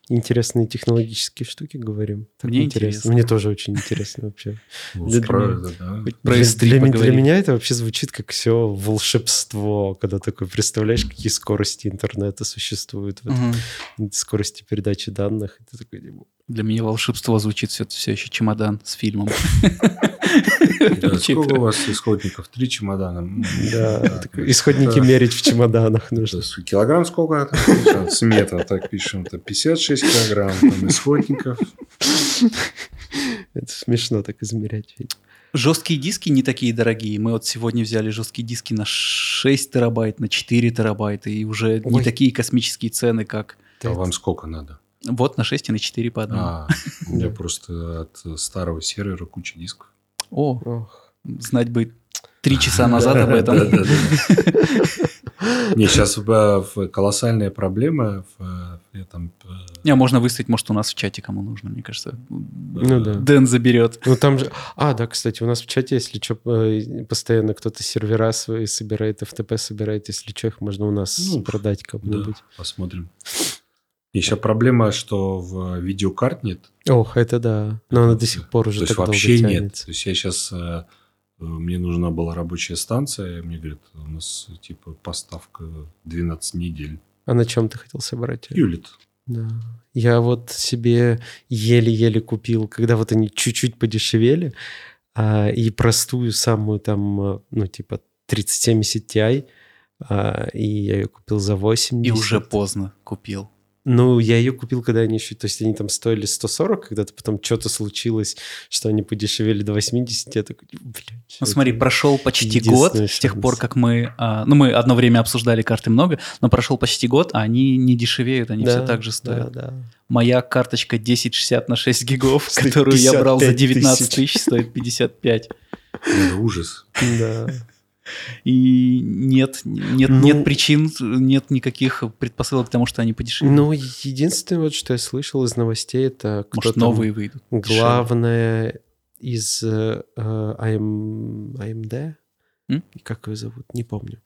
интересные технологические штуки говорим. Так Мне интересно. интересно. Мне тоже очень интересно вообще. Ну, Для меня- это, да. Хоть про Для, S3 для ми- для поговорим. меня это вообще звучит как все волшебство, когда такой представляешь, какие скорости интернета существуют, скорости передачи данных. И ты такой, типа, Для меня волшебство звучит все, все еще чемодан с фильмом. Сколько у вас исходников? Три чемодана? Исходники мерить в чемоданах нужно. Килограмм сколько? С метра так пишем. Это 56 килограмм там, исходников. Это смешно так измерять. Жесткие диски не такие дорогие. Мы вот сегодня взяли жесткие диски на 6 терабайт, на 4 терабайта, и уже не такие космические цены, как А вам сколько надо? Вот на 6 и на 4 по одному. А, у меня просто от старого сервера куча дисков. О, Ох. знать бы три часа назад об этом. Не, сейчас колоссальная проблема. в, э, э, Не, можно выставить, может, у нас в чате кому нужно, мне кажется. Ну да. Дэн заберет. Ну там же... А, да, кстати, у нас в чате, если что, постоянно кто-то сервера свои собирает, FTP собирает, если что, их можно у нас Ну, продать Да, кому-нибудь. посмотрим. Еще проблема, что в видеокарт нет. Ох, это да. Но она до сих пор уже То есть долго вообще нет. То есть я сейчас э, мне нужна была рабочая станция, мне говорят, у нас типа поставка 12 недель. А на чем ты хотел собрать? Юлит. Да. Я вот себе еле-еле купил, когда вот они чуть-чуть подешевели, а, и простую самую там, а, ну, типа 3070 Ti, а, и я ее купил за 80. И уже поздно купил. Ну, я ее купил, когда они еще... То есть они там стоили 140, когда-то потом что-то случилось, что они подешевели до 80. Я такой, блядь. Ну смотри, прошел почти год единственный с тех шанс. пор, как мы... а, ну, мы одно время обсуждали карты много, но прошел почти год, а они не дешевеют, они все Да, так же стоят. Да, да. Моя карточка 1060 на 6 гигов, которую я брал за 55 19 тысяч. тысяч, стоит 55. Это ужас. Да. И нет, нет, Ну- нет причин, нет никаких предпосылок к тому, что они подешевели. Ну, единственное, вот, что я слышал из новостей, это кто Может, там новые выйдут. главное из э, AMD, М? как ее зовут, не помню.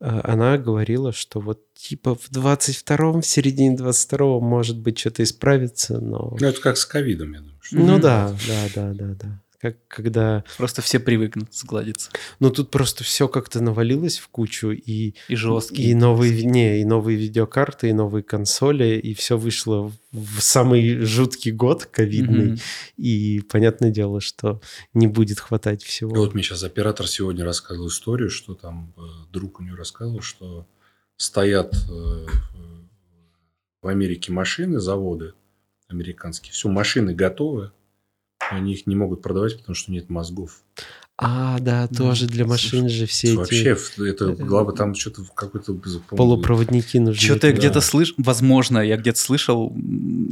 Э, Она говорила, что вот типа в 22-м, в середине 22-го, может быть, что-то исправится, но... Ну, это как с ковидом, я думаю. что- Ну да, да, да, да, да. Как когда... Просто все привыкнут сгладиться. Ну тут просто все как-то навалилось в кучу, и И жесткие. И новые, не, и новые видеокарты, и новые консоли, и все вышло в самый жуткий год ковидный. Мгм. И понятное дело, что не будет хватать И всего. вот мне сейчас оператор сегодня рассказывал историю, что там э, друг у него рассказывал, что стоят э, в Америке машины, заводы американские, все, машины готовы, они их не могут продавать, потому что нет мозгов. А, да, тоже для машин же все эти Вообще, это глава там что-то в какой-то... полупроводники нужны. Что-то я Да. где-то слышал, возможно, я где-то слышал,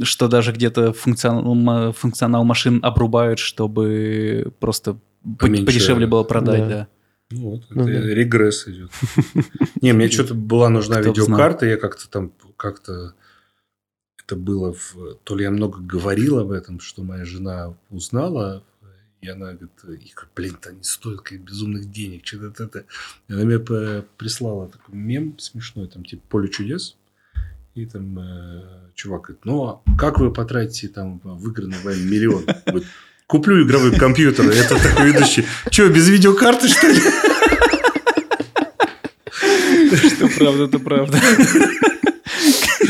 что даже где-то функционал, функционал машин обрубают, чтобы просто по- Поменьше. подешевле было продать, Да. да. Ну, вот, Ну это да. регресс идет. Не, мне что-то была нужна видеокарта, я как-то там, как-то это было, в- то ли я много говорил об этом, что моя жена узнала, и она говорит, и говорю, блин, это стоят как безумных денег, что-то это. Она мне прислала такой мем смешной, там типа «Поле чудес», и там э, чувак говорит, ну, а как вы потратите там выигранный вами миллион? Говорит, Куплю игровой компьютер. Это такой ведущий. Че, без видеокарты, что ли? Что правда, это правда.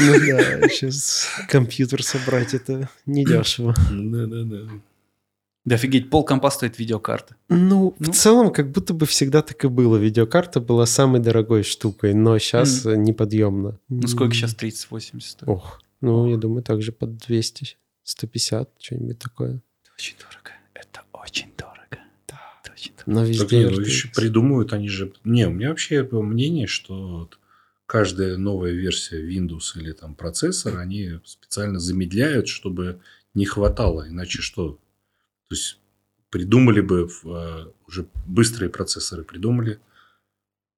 Ну да, сейчас компьютер собрать это недешево. Да-да-да. Да офигеть, пол компа стоит видеокарта. Ну, в Ну. целом, как будто бы всегда так и было. Видеокарта была самой дорогой штукой, но сейчас неподъемно. Ну сколько сейчас 3080 стоит? Ох, ну, я думаю, также под 200, 150, что-нибудь такое. Это очень дорого. Это очень дорого. Да. Это очень дорого. Но Так везде не, ну, RTX. еще придумывают, они же... Не, у меня вообще мнение, что каждая новая версия Windows или там процессора, они специально замедляют, чтобы не хватало. Иначе что? То есть придумали бы э, уже быстрые процессоры, придумали.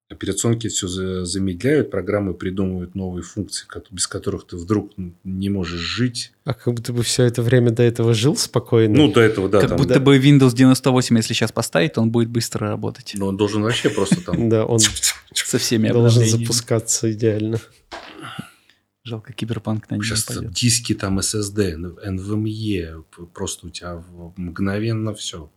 Операционки все замедляют, программы придумывают новые функции, без которых ты вдруг не можешь жить. А как будто бы все это время до этого жил спокойно. Ну, до этого, да. как там, будто бы Windows 98, если сейчас поставить, он будет быстро работать. Но он должен вообще просто там... да, он Со всеми должен запускаться идеально. Жалко, киберпанк на Сейчас не пойдет. диски там SSD, NVMe, просто у тебя мгновенно все.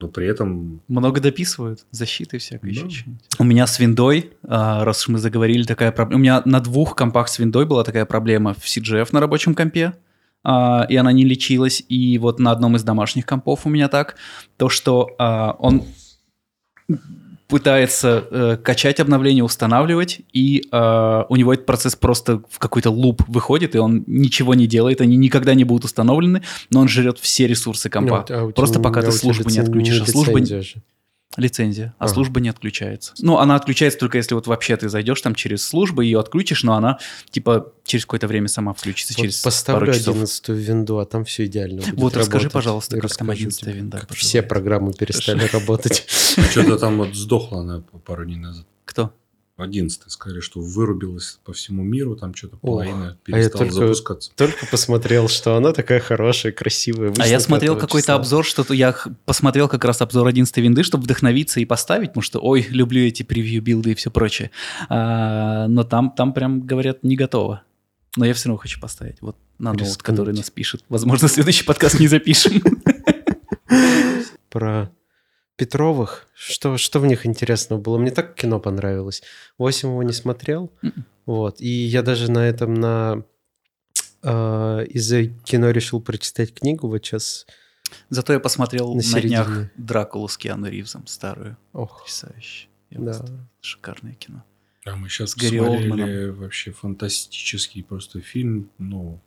Но при этом Много дописывают, защиты всякой еще Да. что-нибудь. У меня с виндой, а, раз уж мы заговорили, такая проблема. У меня на двух компах с виндой была такая проблема в CGF на рабочем компе, а, и она не лечилась. И вот на одном из домашних компов у меня так, то, что а, он пытается э, качать обновления, устанавливать, и э, у него этот процесс просто в какой-то луп выходит, и он ничего не делает, они никогда не будут установлены, но он жрет все ресурсы компа. Ну, а у Просто тебя- пока а ты тебя службу не отключишь, а служба не- лицензия а А. служба не отключается. Ну, она отключается только если вот вообще ты зайдешь там через службу, ее отключишь, но она типа через какое-то время сама включится, Вот через поставлю пару часов. 11 винду, а там все идеально будет Вот расскажи, работать. пожалуйста, И как там расскажу 11 тебе, винда как все программы перестали работать. что-то там вот сдохло она пару дней назад. Кто? 11 сказали, что вырубилась по всему миру, там что-то половина а перестала только- запускаться. Только посмотрел, что она такая хорошая, красивая. А я смотрел 5 какой-то числа. обзор, что-то я посмотрел как раз обзор 11 винды, чтобы вдохновиться и поставить, потому что, ой, люблю эти превью билды и все прочее. А, но там, там прям говорят не готово. Но я все равно хочу поставить. Вот на ноут, который нас пишет. Возможно, следующий подкаст не запишем. Про Петровых, что, что в них интересного было? Мне так кино понравилось. Восемь его не смотрел. Мгм. Вот. И я даже на этом, на э, из-за кино решил прочитать книгу. Вот сейчас. Зато я посмотрел На на, днях середине. Дракулу с Киану Ривзом, старую, Ох, потрясающую. да. Шикарное кино. А мы сейчас Гарри смотрели Олдманом. вообще фантастический просто фильм, ну,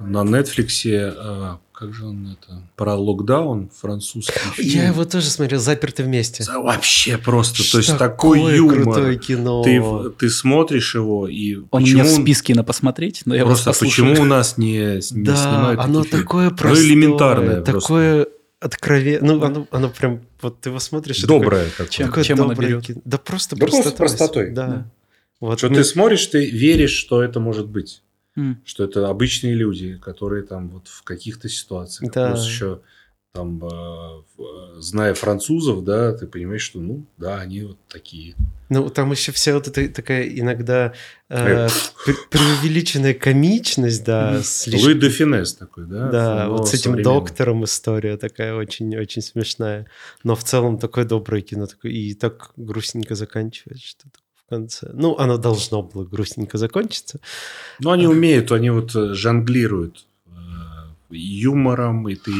на Нетфликсе, а, как же он это, про локдаун, французский фильм. Я его тоже смотрел, заперты вместе. За- Вообще просто, то есть Что такой такое юмор. крутое кино. Ты, ты смотришь его, и Он почему у меня в списке на посмотреть, но я просто почему у нас не, не да, снимают оно такие фильмы? такое Ну, простое, элементарное просто. такое откровенное. Ну, оно, оно прям, вот ты его смотришь... Доброе какое. Чем- такое чем оно доброе берет? кино. Да просто Да просто простотой. простотой. Да. Да. Вот Что мы- ты смотришь, ты веришь, что это может быть. Что это обычные люди, которые там вот в каких-то ситуациях. Да. Плюс еще там, э, в- зная французов, да, ты понимаешь, что, ну, да, они вот такие. Ну, там еще вся вот эта такая иногда Э, э, пр- преувеличенная комичность, да, слишком- Луи де Финес такой, да? Да, вот с этим доктором история такая очень-очень смешная. Но в целом такое доброе кино. Такое, и так грустненько заканчивается что-то в конце. Ну, оно должно было грустненько закончиться. Ну, они умеют, они вот э, жонглируют э, юмором, и ты...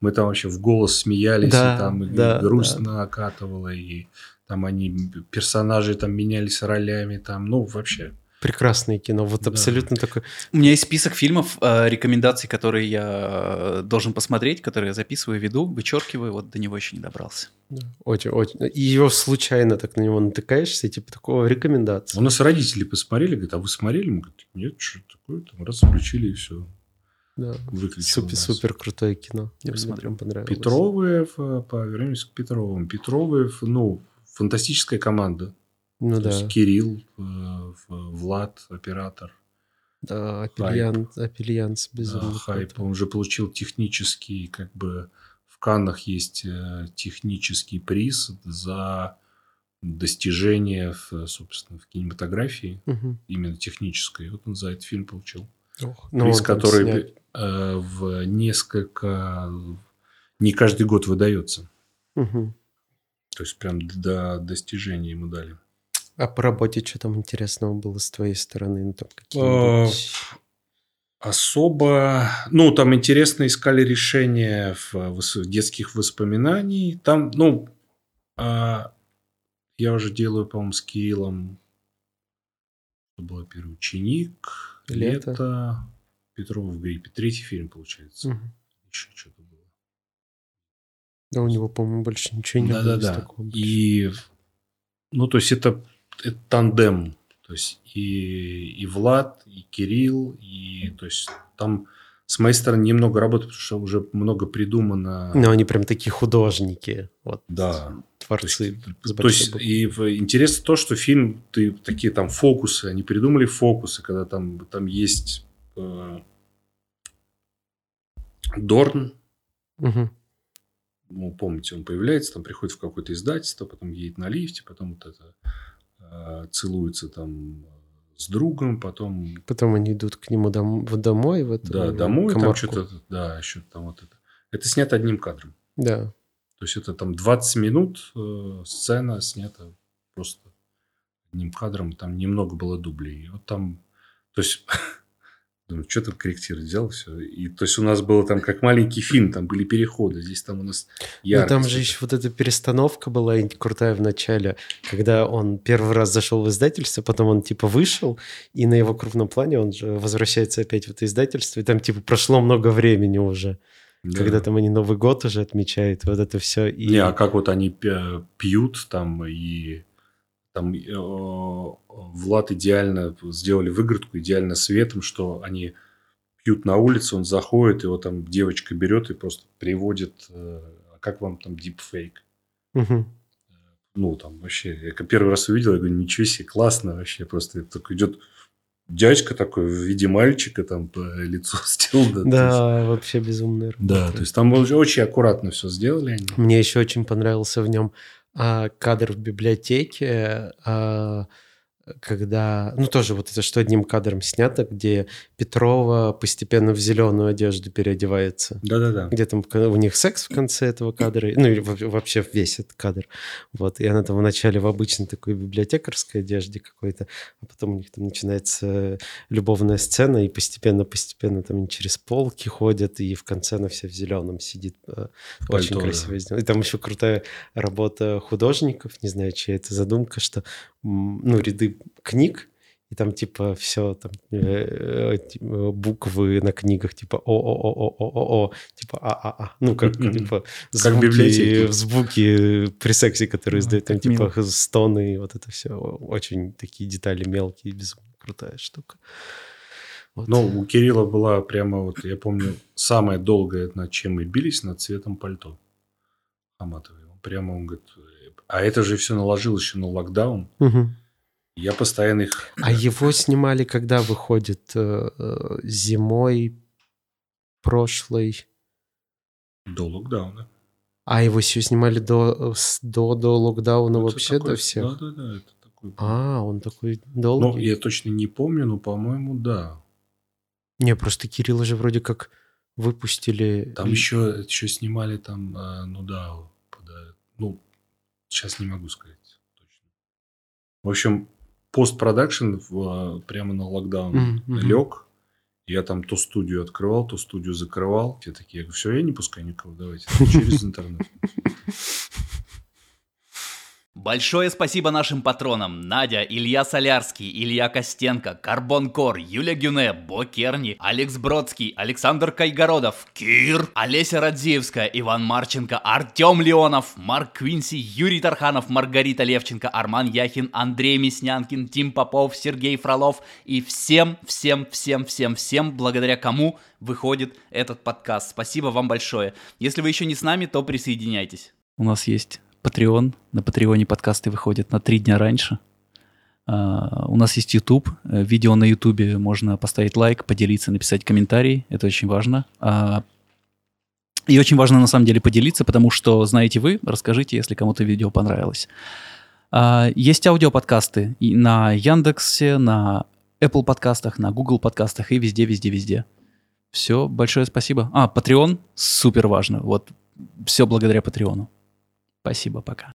Мы там вообще в голос смеялись, Да, и там и да, грустно окатывало, и там они, персонажи там менялись ролями, там, ну, вообще. Прекрасное кино. Вот Да. абсолютно такое. У меня есть список фильмов, э, рекомендаций, которые я э, должен посмотреть, которые я записываю, веду, вычеркиваю, вот до него еще не добрался. Очень-очень. И его случайно так на него натыкаешься, и типа такого рекомендации. У нас родители посмотрели, говорят, а вы смотрели? Мы говорим, нет, что такое, там раз включили, и все, Да. выключили. Супер, супер крутое кино. Мне Посмотрю. прям понравилось. Петровы, в- по вернемся к Петровым. Петровы, в- ну, фантастическая команда. Ну То да. есть Кирилл, э, Влад, оператор. Да, апельян, апельянс Да, безумно. хайп. круто. Он уже получил технический, как бы в Каннах есть э, технический приз за достижение, в, собственно, в кинематографии, Мгм. именно технической. Вот он за этот фильм получил. Ох, ну, приз, который снят. э, в несколько... Не каждый год выдается. Мгм. То есть, прям до достижения ему дали. А по работе что там интересного было с твоей стороны? Ну, там Э, какие-нибудь... Особо... Ну, там интересно искали решения в вос- детских воспоминаний. Там, ну, а, я уже делаю, по-моему, с Кириллом. Это был первый ученик. Лето. Лето. Петров в гриппе. Третий фильм, получается. Мгм. Еще что-то было. Да у него, по-моему, больше ничего не было. из Да-да-да. И, ну, то есть, это, это тандем. То есть, и, и Влад, и Кирилл, и, то есть, там с моей стороны немного работы, потому что уже много придумано. Но они прям такие художники. Вот. Да. То Творцы. есть, с то есть, и интересно то, что фильм, ты такие там фокусы, они придумали фокусы, когда там, там есть э, Дорн, Мгм. ну, помните, он появляется, там приходит в какое-то издательство, потом едет на лифте, потом вот это целуется там с другом, потом Потом они идут к нему дом- домой. В эту да, домой, там коморку. что-то, да, еще там вот это. Это снято одним кадром. Да. То есть это там 20 минут э, сцена снята просто одним кадром, там немного было дублей. Вот там, то есть, думаю, что там корректировать, взял все. И то есть у нас было там как маленький фильм, там были переходы, здесь там у нас Ну, яркость. там же еще вот эта перестановка была крутая в начале, когда он первый раз зашел в издательство, потом он типа вышел, и на его крупном плане он же возвращается опять в это издательство, и там типа прошло много времени уже, Да. когда там они Новый год уже отмечают, вот это все. И... Не, а как вот они пя- пьют там и там э, Влад идеально сделали выгородку идеально светом, что они пьют на улице, он заходит, его там девочка берет и просто приводит, э, а как вам там дипфейк? Мгм. Ну, там вообще, я первый раз увидел, я говорю, ничего себе, классно вообще, просто такой идет дядька такой в виде мальчика, там по лицу сделал. да, есть- вообще работа. да, то есть там очень, аккуратно все сделали они. Мне еще очень понравился в нем кадр в библиотеке, а, когда, ну тоже вот это что одним кадром снято, где Петрова постепенно в зеленую одежду переодевается. Да-да-да. Где там у них секс в конце этого кадра, ну или вообще весь этот кадр. Вот, и она там вначале в обычной такой библиотекарской одежде какой-то, а потом у них там начинается любовная сцена, и постепенно-постепенно там они через полки ходят, и в конце она вся в зеленом сидит. Э, очень Пальто, красиво да. сделано. И там еще крутая работа художников, не знаю, чья это задумка, что ну, ряды книг, и там типа все там э, э, типа, буквы на книгах типа о о о о о о типа а а а ну как типа звуки звуки при сексе которые издают там типа стоны вот это все очень такие детали мелкие безумно крутая штука. Вот. Ну, у Кирилла была прямо вот, я помню, самая долгая, над чем мы бились, над цветом пальто. Хаматовой. Прямо он говорит, а это же все наложилось еще на локдаун. Угу. Я постоянно их... А его снимали, когда выходит? Э, э, зимой прошлой? До локдауна. А его все снимали до, до, до локдауна это вообще, такой, до всех? Да, да, да. Это такой... А, он такой долгий? Ну, я точно не помню, но, по-моему, да. Не, просто Кирилла же вроде как выпустили... Там еще, еще снимали там, э, ну да, ну, сейчас не могу сказать точно. В общем, постпродакшн прямо на локдаун mm-hmm. лег. Я там то студию открывал, то студию закрывал. Все такие, я говорю, все, я не пускаю никого, давайте через интернет. Большое спасибо нашим патронам Надя, Илья Солярский, Илья Костенко, Карбон Кор, Юля Гюне, Бо Керни, Алекс Бродский, Александр Кайгородов, Кир, Олеся Радзеевская, Иван Марченко, Артем Леонов, Марк Квинси, Юрий Тарханов, Маргарита Левченко, Арман Яхин, Андрей Мяснянкин, Тим Попов, Сергей Фролов и всем, всем, всем, всем, всем, благодаря кому выходит этот подкаст. Спасибо вам большое. Если вы еще не с нами, то присоединяйтесь. У нас есть Patreon. На Патреоне подкасты выходят на три дня раньше. Uh, у нас есть YouTube. Э, видео на YouTube можно поставить лайк, поделиться, написать комментарий. Это очень важно. Uh, и очень важно на самом деле поделиться, потому что знаете вы, расскажите, если кому-то видео понравилось. Uh, есть аудиоподкасты и на Яндексе, на Apple подкастах, на Google подкастах и везде, везде, везде. Все, большое спасибо. А, Patreon супер важно. Вот все благодаря Патреону. Спасибо, пока.